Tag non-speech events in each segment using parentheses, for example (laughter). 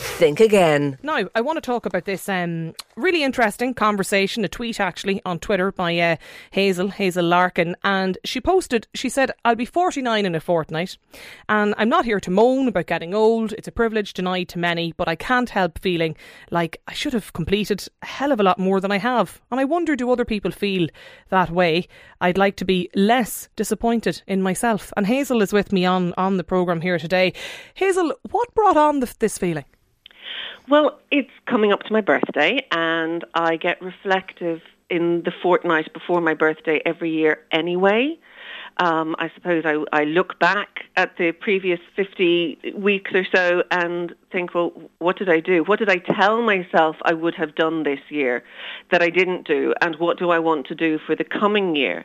Think again. Now, I want to talk about this um, really interesting conversation, a tweet actually on Twitter by uh, Hazel, Hazel Larkin. And she posted, she said, I'll be 49 in a fortnight. And I'm not here to moan about getting old. It's a privilege denied to many, but I can't help feeling like I should have completed a hell of a lot more than I have. And I wonder, do other people feel that way? I'd like to be less disappointed in myself. And Hazel is with me on, on the programme here today. Hazel, what brought on the, this feeling? Well, it's coming up to my birthday, and I get reflective in the fortnight before my birthday every year anyway. Um, I suppose I, I look back at the previous 50 weeks or so and think, well, what did I do? What did I tell myself I would have done this year that I didn't do? And what do I want to do for the coming year?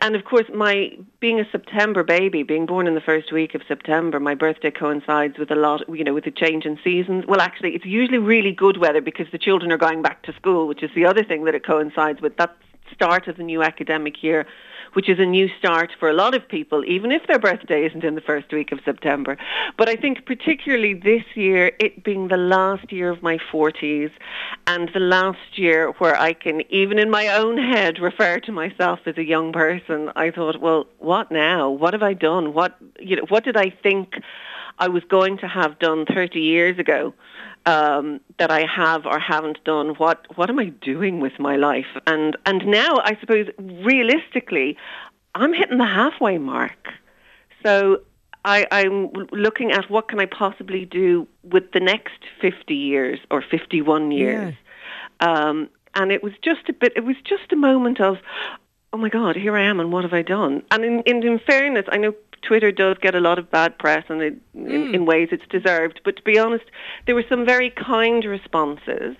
And of course, my being a September baby, being born in the first week of September, my birthday coincides with a lot, you know, with the change in seasons. Well, actually, it's usually really good weather because the children are going back to school, which is the other thing that it coincides with. That start of the new academic year which is a new start for a lot of people, even if their birthday isn't in the first week of September. But I think particularly this year, it being the last year of my 40s and the last year where I can, even in my own head, refer to myself as a young person, I thought, well, what now? What have I done? What, you know, what did I think I was going to have done 30 years ago? um, that I have or haven't done. What what am I doing with my life? And and now I suppose realistically, I'm hitting the halfway mark. So I, I'm looking at what can I possibly do with the next 50 years or 51 years. Yeah. Um, and it was just a bit. It was just a moment of, oh my God, here I am, and what have I done? And in, in, in fairness, I know Twitter does get a lot of bad press, and it, mm. in, in, ways it's deserved. But to be honest, there were some very kind responses.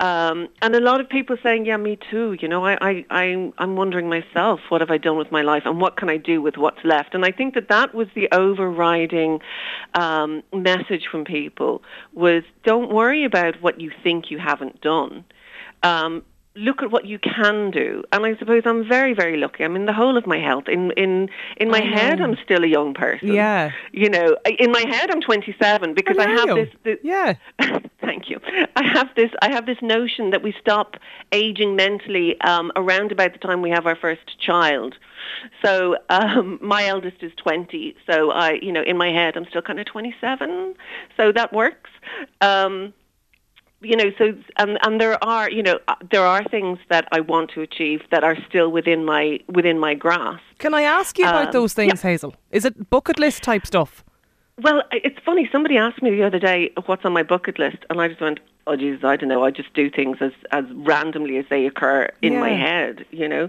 Um, and a lot of people saying, "Yeah, me too." You know, I, I, I, I'm wondering myself, what have I done with my life, and what can I do with what's left? And I think that that was the overriding um, message from people: was don't worry about what you think you haven't done. Um, look at what you can do. And I suppose I'm very, very lucky. I'm in the whole of my health. In in in my head, I'm still a young person. Yeah. You know, in my head, I'm 27 because I have this, this. yeah. (laughs) thank you. I have this. I have this notion that we stop aging mentally um, around about the time we have our first child. So um, my eldest is 20. So I, you know, in my head, I'm still kind of 27. So that works. Um, you know, so and and there are, you know, uh, there are things that I want to achieve that are still within my within my grasp. Can I ask you about um, those things, yeah. Hazel? Is it bucket list type stuff? Well, it's funny. Somebody asked me the other day what's on my bucket list, and I just went, "Oh, Jesus, I don't know. I just do things as as randomly as they occur in yeah. my head." You know,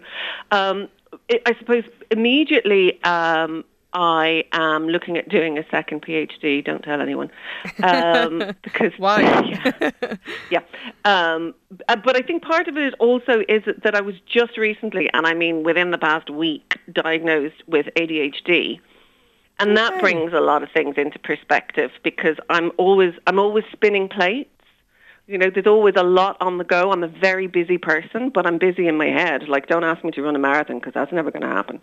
um, it, I suppose immediately um, I am looking at doing a second PhD. Don't tell anyone, um, (laughs) because why? (laughs) Yeah, yeah. Um, uh, but I think part of it also is that I was just recently, and I mean within the past week, diagnosed with ADHD, and okay. that brings a lot of things into perspective because I'm always I'm always spinning plates. You know, there's always a lot on the go. I'm a very busy person, but I'm busy in my head. Like, don't ask me to run a marathon because that's never going to happen.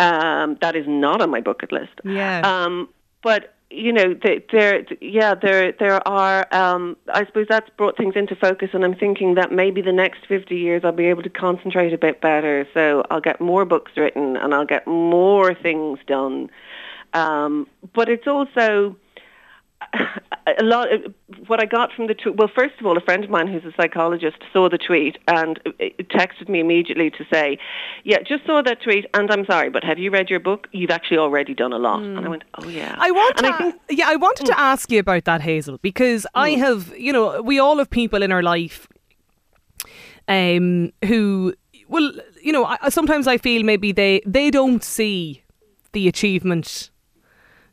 Um, that is not on my bucket list. Yeah. Um, but you know, there, yeah, there, there are. Um, I suppose that's brought things into focus, and I'm thinking that maybe the next 50 years I'll be able to concentrate a bit better. So I'll get more books written, and I'll get more things done. Um, but it's also a lot. What I got from the tweet. Well, first of all, a friend of mine who's a psychologist saw the tweet and texted me immediately to say, "Yeah, just saw that tweet, and I'm sorry, but have you read your book? You've actually already done a lot." Mm. And I hmm. went, "Oh yeah." I want. And to, I think, yeah, I wanted mm. to ask you about that, Hazel, because mm. I hmm. have. You know, we all have people in our life, um, who. Well, you know, I, sometimes I feel maybe they they don't see the achievement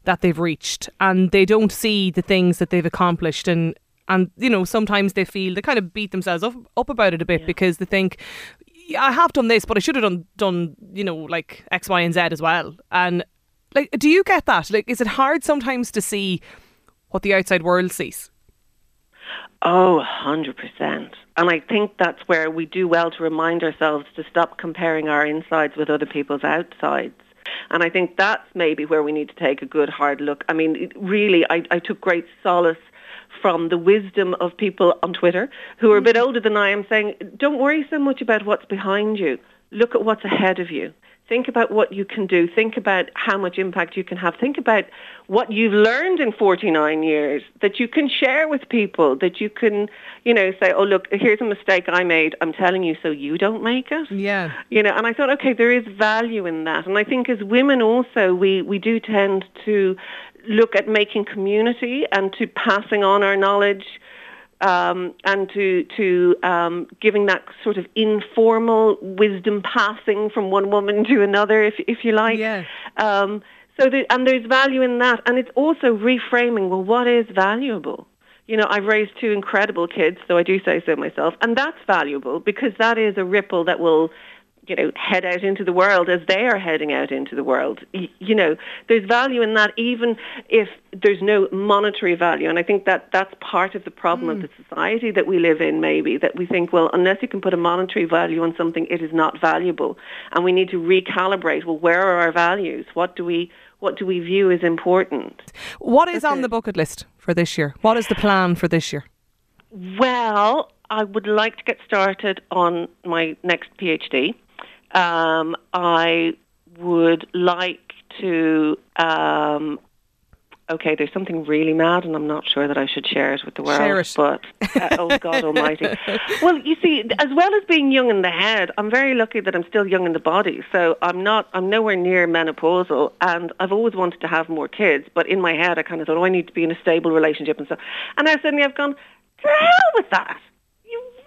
that they've reached and they don't see the things that they've accomplished and and you know sometimes they feel they kind of beat themselves up, up about it a bit yeah. because they think yeah, I have done this but I should have done done you know like X Y and Z as well and like do you get that like is it hard sometimes to see what the outside world sees Oh, 100%. And I think that's where we do well to remind ourselves to stop comparing our insides with other people's outsides. And I think that's maybe where we need to take a good hard look. I mean, it- really, I, I took great solace from the wisdom of people on Twitter who are a bit mm. older than I am saying, don't worry so much about what's behind you. Look at what's ahead of you. Think about what you can do. Think about how much impact you can have. Think about what you've learned in 49 years that you can share with people, that you can, you know, say, oh, look, here's a mistake I made. I'm telling you so you don't make it. Yeah. You know, and I thought, okay, there is value in that. And I think as women also, we, we do tend to look at making community and to passing on our knowledge um, and to to um, giving that sort of informal wisdom passing from one woman to another, if if you like. Yeah. Um, so the, and there's value in that, and it's also reframing. Well, what is valuable? You know, I've raised two incredible kids, so I do say so myself, and that's valuable because that is a ripple that will you know, head out into the world as they are heading out into the world. You know, there's value in that even if there's no monetary value. And I think that that's part of the problem of hmm. the society that we live in maybe, that we think, well, unless you can put a monetary value on something, it is not valuable. And we need to recalibrate, well, where are our values? What do we, what do we view as important? What is on the bucket list for this year? What is the plan for this year? Well, I would like to get started on my next PhD. Um, I would like to. Um, okay, there's something really mad, and I'm not sure that I should share it with the world. Share it. But uh, oh God Almighty! (laughs) Well, you see, as well as being young in the head, I'm very lucky that I'm still young in the body. So I'm not. I'm nowhere near menopausal, and I've always wanted to have more kids. But in my head, I kind of thought, oh, I need to be in a stable relationship and so. And now suddenly I've gone, to hell with that.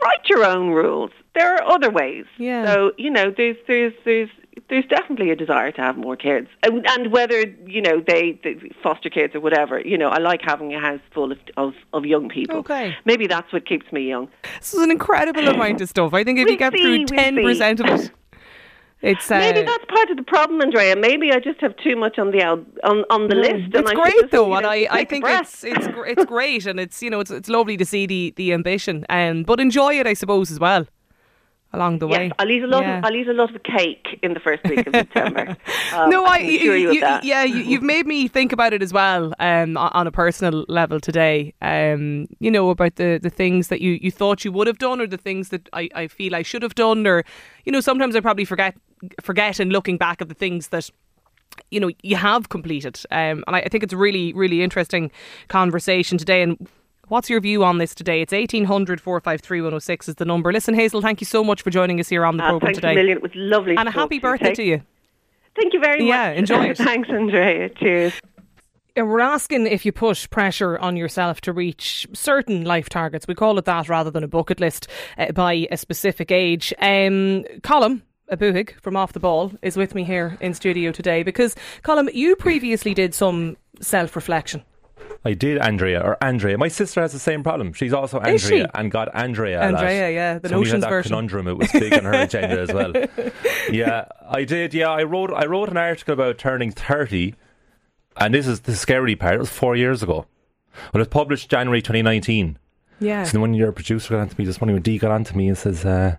You write your own rules. There are other ways. Yeah. So you know, there's there's there's there's definitely a desire to have more kids, and, and whether you know they, they foster kids or whatever. You know, I like having a house full of of, of young people. Okay. Maybe that's what keeps me young. This is an incredible amount of stuff. I think if you We'll get see, through ten percent of it, it's uh, Maybe that's part of the problem, Andrea. Maybe I just have too much on the on on the list. and It's I great just, though, you and I, I think it's it's gr- it's great, and it's you know it's it's lovely to see the the ambition, um, but enjoy it, I suppose, as well along the way. I'll eat a lot. Yeah. Of, I'll eat a lot of cake in the first week of (laughs) September. Um, no, I, assure you, of that. yeah, you, you've made me think about it as well, um, on a personal level today. Um, you know about the, the things that you, you thought you would have done, or the things that I, I feel I should have done, or you know sometimes I probably forget forget in looking back at the things that you know you have completed. Um, and I, I think it's a really really interesting conversation today. And what's your view on this today? It's 1800 453 106 is the number. Listen, Hazel, thank you so much for joining us here on the Uh, program today. million. It was lovely. And to a happy to you. birthday to you. Thank you very Yeah, much. Yeah enjoy (laughs) it. Thanks, Andrea. Cheers. We're asking if you put pressure on yourself to reach certain life targets. We call it that rather than a bucket list uh, by a specific age. Um, Abuhig from Off the Ball is with me here in studio today because, Colin, you previously did some self reflection. I did Andrea or Andrea. My sister has the same problem. She's also Andrea she? and got Andrea. Andrea, yeah, the so Notions that version. conundrum. It was big on her agenda as well. (laughs) Yeah, I did. Yeah, I wrote. I wrote an article about turning thirty, and this is the scary part. It was four years ago. Well, it was published January 2019. Yeah. So then when your producer got onto me this morning, when Dee got onto me and says, uh,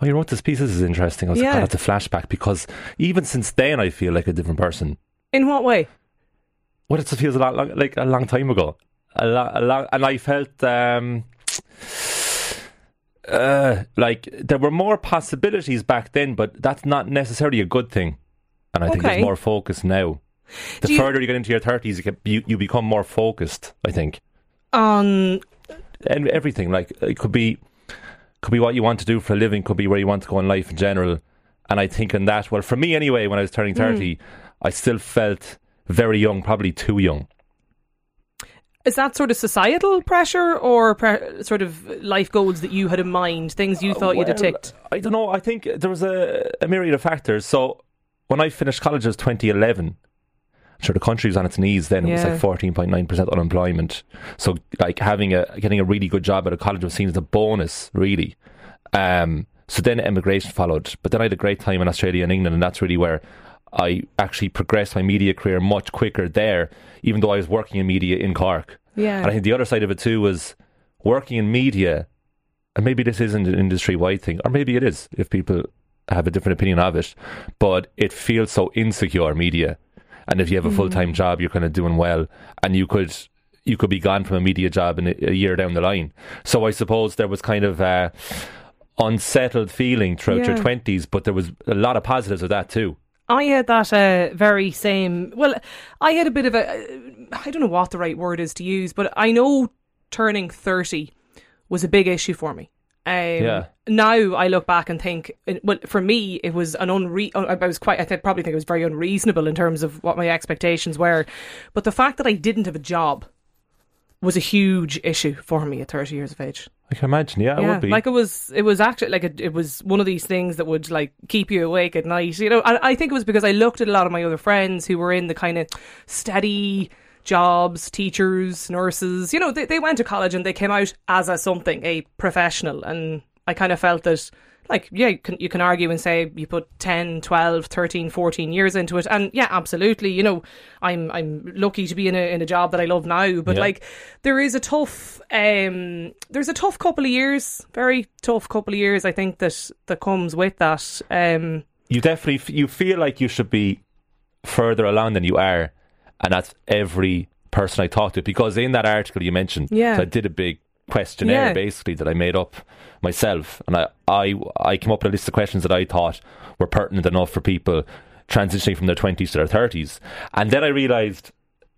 "Oh, you wrote this piece. This is interesting." I was Yeah. like, "Oh, that's a flashback." Because even since then, I feel like a different person. In what way? Well, it feels a lot long, like a long time ago. A lot, a lot, and I felt um, uh, like there were more possibilities back then, but that's not necessarily a good thing. And I think Okay. there's more focus now. The you- further you get into your thirties, you, you you become more focused. I think, On and everything like it could be could be what you want to do for a living, could be where you want to go in life in general. And I think in that, well, for me anyway, when I was turning mm. thirty, I still felt very young, probably too young. is that sort of societal pressure or pre- sort of life goals that you had in mind, things you uh, thought you'd have ticked? I don't know. I think there was a, a myriad of factors. So when I finished college, it was 2011. Sure, the country was on its knees then. It was like 14.9% unemployment. So, like, having a getting a really good job at a college was seen as a bonus, really. Um, so then immigration followed. But then I had a great time in Australia and England, and that's really where I actually progressed my media career much quicker there, even though I was working in media in Cork. Yeah. And I think the other side of it too was working in media, and maybe this isn't an industry wide thing, or maybe it is if people have a different opinion of it, but it feels so insecure media. And if you have a full time mm. job, you're kind of doing well, and you could you could be gone from a media job in a, a year down the line. So I suppose there was kind of a unsettled feeling throughout your twenties, but there was a lot of positives of that too. I had that uh, very same. Well, I had a bit of a. Uh, I don't know what the right word is to use, but I know turning 30 was a big issue for me. Um, Yeah. Now I look back and think, well, for me, it was an unre. I was quite. I th- probably think it was very unreasonable in terms of what my expectations were. But the fact that I didn't have a job was a huge issue for me at 30 years of age. I can imagine, yeah, it would be. like it was. It was actually like it, it was one of these things that would like keep you awake at night. You know, I, I think it was because I looked at a lot of my other friends who were in the kind of steady jobs, teachers, nurses. You know, they they went to college and they came out as a something, a professional, and I kind of felt that. Like, yeah, you can, you can argue and say you put 10, 12, 13, 14 years into it. And yeah, absolutely. You know, I'm I'm lucky to be in a, in a job that I love now. But Yeah. like, there is a tough um there's a tough couple of years very tough couple of years i think that that comes with that um you definitely f- you feel like you should be further along than you are, and that's every person I talked to. Because in that article you mentioned, Yeah. so I did a big questionnaire Yeah. basically that I made up myself, and I, I I came up with a list of questions that I thought were pertinent enough for people transitioning from their twenties to their thirties, and then I realised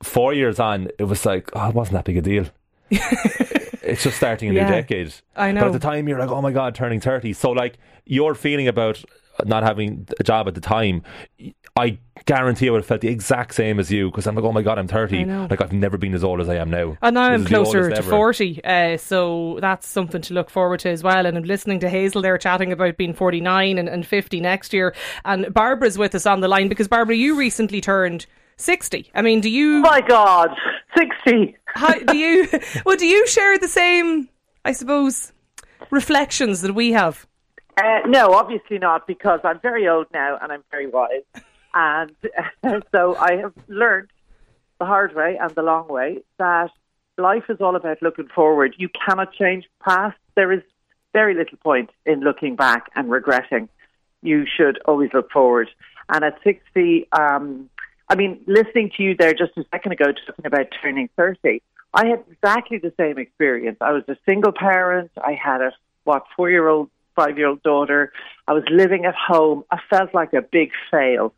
four years on it was like oh, it wasn't that big a deal. (laughs) it's just starting a Yeah. new decade. I know. But at the time, you're like, oh my god, turning thirty. So like your feeling about not having a job at the time, I guarantee I would have felt the exact same as you because I'm like, oh my god, I'm thirty. Like I've never been as old as I am now. and now This i'm closer to ever. 40 uh, so that's something to look forward to as well and i'm listening to hazel there chatting about being 49 and, and 50 next year and barbara's with us on the line because barbara you recently turned 60 i mean do you My God, 60. how, do you (laughs) well do you share the same i suppose reflections that we have Uh, no, obviously not, because I'm very old now and I'm very wise. And (laughs) so I have learned the hard way and the long way that life is all about looking forward. You cannot change past. There is very little point in looking back and regretting. You should always look forward. And at 60, um, I mean, listening to you there just a second ago talking about turning 30, I had exactly the same experience. I was a single parent. I had a, what, four year old, five year old daughter. I was living at home. I felt like a big fail.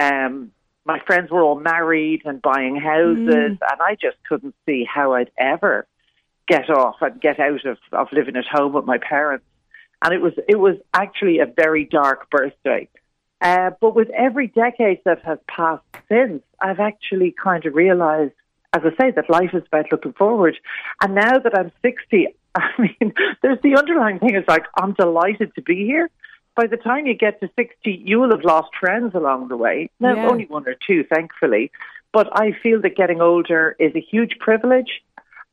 Um, my friends were all married and buying houses, and I just couldn't see how I'd ever get off and get out of, of living at home with my parents. And it was it was actually a very dark birthday. Uh, but with every decade that has passed since, I've actually kind of realized, as I say, that life is about looking forward. And now that I'm 60, (laughs) I mean, there's the underlying thing is like, I'm delighted to be here. By the time you get to 60, you will have lost friends along the way. Now, Yeah. only one or two, thankfully. But I feel that getting older is a huge privilege.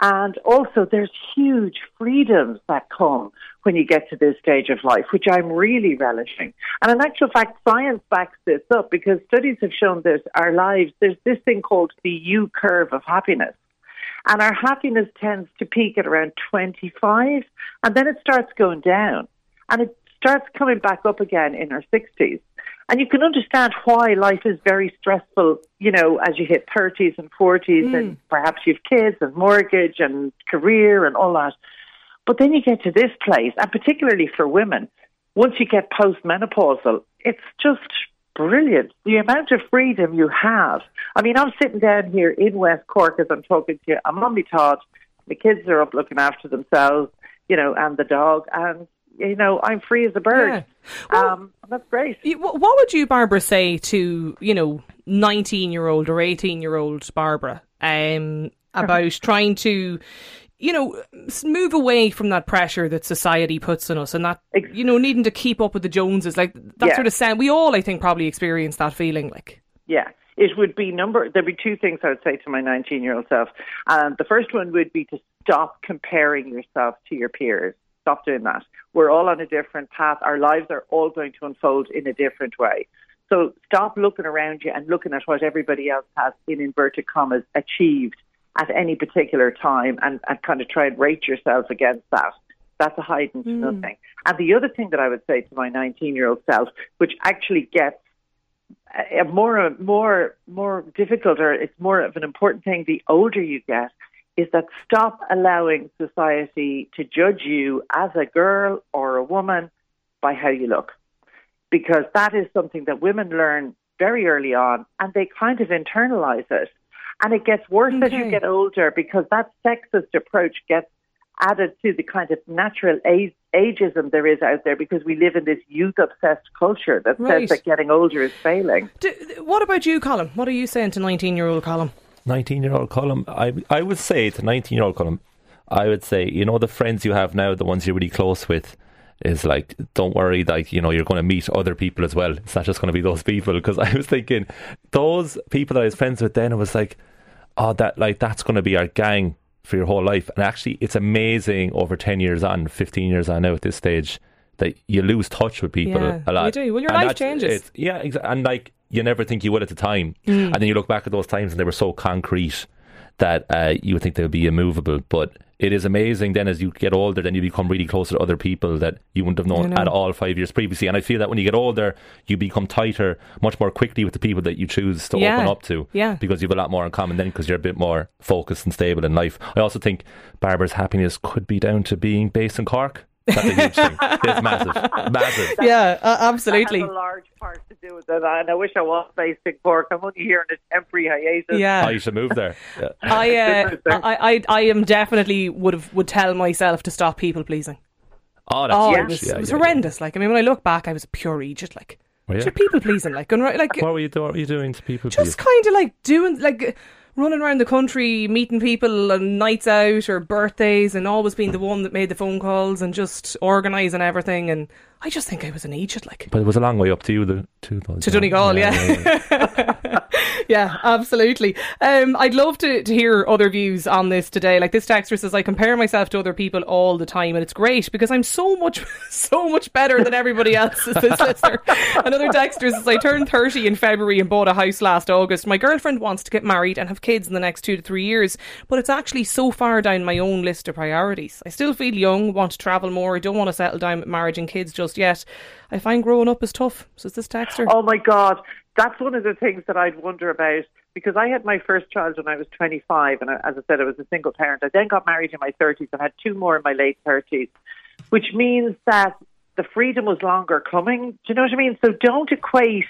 And also, there's huge freedoms that come when you get to this stage of life, which I'm really relishing. And in actual fact, science backs this up because studies have shown that our lives, there's this thing called the U curve of happiness. And our happiness tends to peak at around 25, and then it starts going down. And it starts coming back up again in our 60s. And you can understand why life is very stressful, you know, as you hit 30s and 40s, and mm. perhaps you've kids and mortgage and career and all that. But then you get to this place, and particularly for women, once you get postmenopausal, it's just brilliant. The amount of freedom you have. I mean, I'm sitting down here in West Cork as I'm talking to you. I'm on my tod. The kids are up looking after themselves, you know, and the dog. And, you know, I'm free as a bird. um, that's great. You- What would you, Barbara, say to you know nineteen year old or eighteen year old Barbara um, about trying to you know move away from that pressure that society puts on us and that you know needing to keep up with the Joneses like that Yeah. sort of sound. We all, I think, probably experience that feeling. Like Yeah. It would be number, there'd be two things I would say to my 19 year old self. Um, the first one would be to stop comparing yourself to your peers. Stop doing that. We're all on a different path. Our lives are all going to unfold in a different way. So stop looking around you and looking at what everybody else has, in inverted commas, achieved. At any particular time and, and kind of try and rate yourself against that. That's a hiding to nothing. And the other thing that I would say to my 19 year old self, which actually gets a more more more difficult or it's more of an important thing the older you get is that stop allowing society to judge you as a girl or a woman by how you look because that is something that women learn very early on and they kind of internalize it and it gets worse as you get older because that sexist approach gets added to the kind of natural age, ageism there is out there because we live in this youth obsessed culture that Right. says that getting older is failing. D- what about you, Colin? What are you saying to 19 year old Colin? 19 year old Colin, I, I would say to 19 year old Colin, I would say, you know, the friends you have now, the ones you're really close with, is like, don't worry, like, you know, you're going to meet other people as well. It's not just going to be those people. Because I was thinking, those people that I was friends with then, it was like, oh, that, like, that's going to be our gang for your whole life. And actually, it's amazing over 10 years on, 15 years on now at this stage, that you lose touch with people Yeah, a lot. you do. Well, your And life changes. yeah, exa- and like you never think you would at the time, Mm. and then you look back at those times and they were so concrete that uh, you would think they would be immovable. But it is amazing then as you get older, then you become really close to other people that you wouldn't have known know. at all five years previously. And I feel that when you get older, you become tighter much more quickly with the people that you choose to Yeah. open up to, Yeah. because you have a lot more in common then because you're a bit more focused and stable in life. I also think Barbara's happiness could be down to being based in Cork. That's a huge thing. It's massive, (laughs) massive. Yeah, uh, That absolutely. has a large part to do with it. And I wish I was based in Cork. I'm only here in a temporary hiatus. Yeah. Oh, you should move there. (laughs) Yeah. I, uh, I, I, I am definitely would have would tell myself to stop people pleasing. Oh, that's Oh, huge. it was, Yeah, it was yeah, yeah. horrendous. Like, I mean, when I look back, I was pure eejit. Like, Were you? people pleasing. Like, and, like What were you, do- what were you doing to people? just kind of like doing like running around the country, meeting people on nights out or birthdays, and always being the one that made the phone calls and just organising everything. And I just think I was an eejit. Like, But it was a long way up to you, the, to, To Donegal, yeah, (laughs) absolutely. Um, I'd love to, to hear other views on this today. Like this texter says, I compare myself to other people all the time, and it's great because I'm so much, (laughs) so much better than everybody else. Is this listener? Another texter says, I turned 30 in February and bought a house last August. My girlfriend wants to get married and have kids in the next two to three years, but it's actually so far down my own list of priorities. I still feel young, want to travel more. I don't want to settle down with marriage and kids just yet. I find growing up is tough. Says this texter. Oh my God, that's one of the things that I'd wonder about because I had my first child when I was 25, and I, as I said, I was a single parent. I then got married in my 30s and had two more in my late 30s, which means that the freedom was longer coming. Do you know what I mean? So don't equate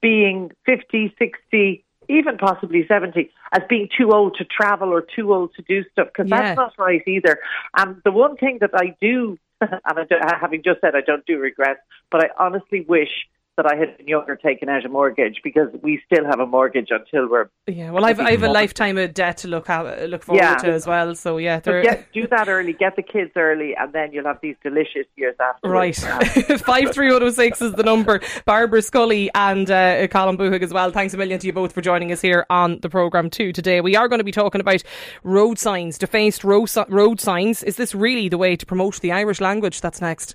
being 50, 60, even possibly 70 as being too old to travel or too old to do stuff because Yeah. that's not right either. And the one thing that I do, (laughs) and I having just said I don't do regrets, but I honestly wish that I had been younger taken out a mortgage because we still have a mortgage until we're. Yeah, well, I've I've a lifetime of debt to look at, look forward Yeah. to as well. So yeah, So get, do that early, get the kids early, and then you'll have these delicious years after. right. (laughs) Five three zero six is the number. Barbara Scully and uh, Colin Boohig as well. Thanks a million to you both for joining us here on the program too today. We are going to be talking about road signs, defaced road road signs. Is this really the way to promote the Irish language? That's next.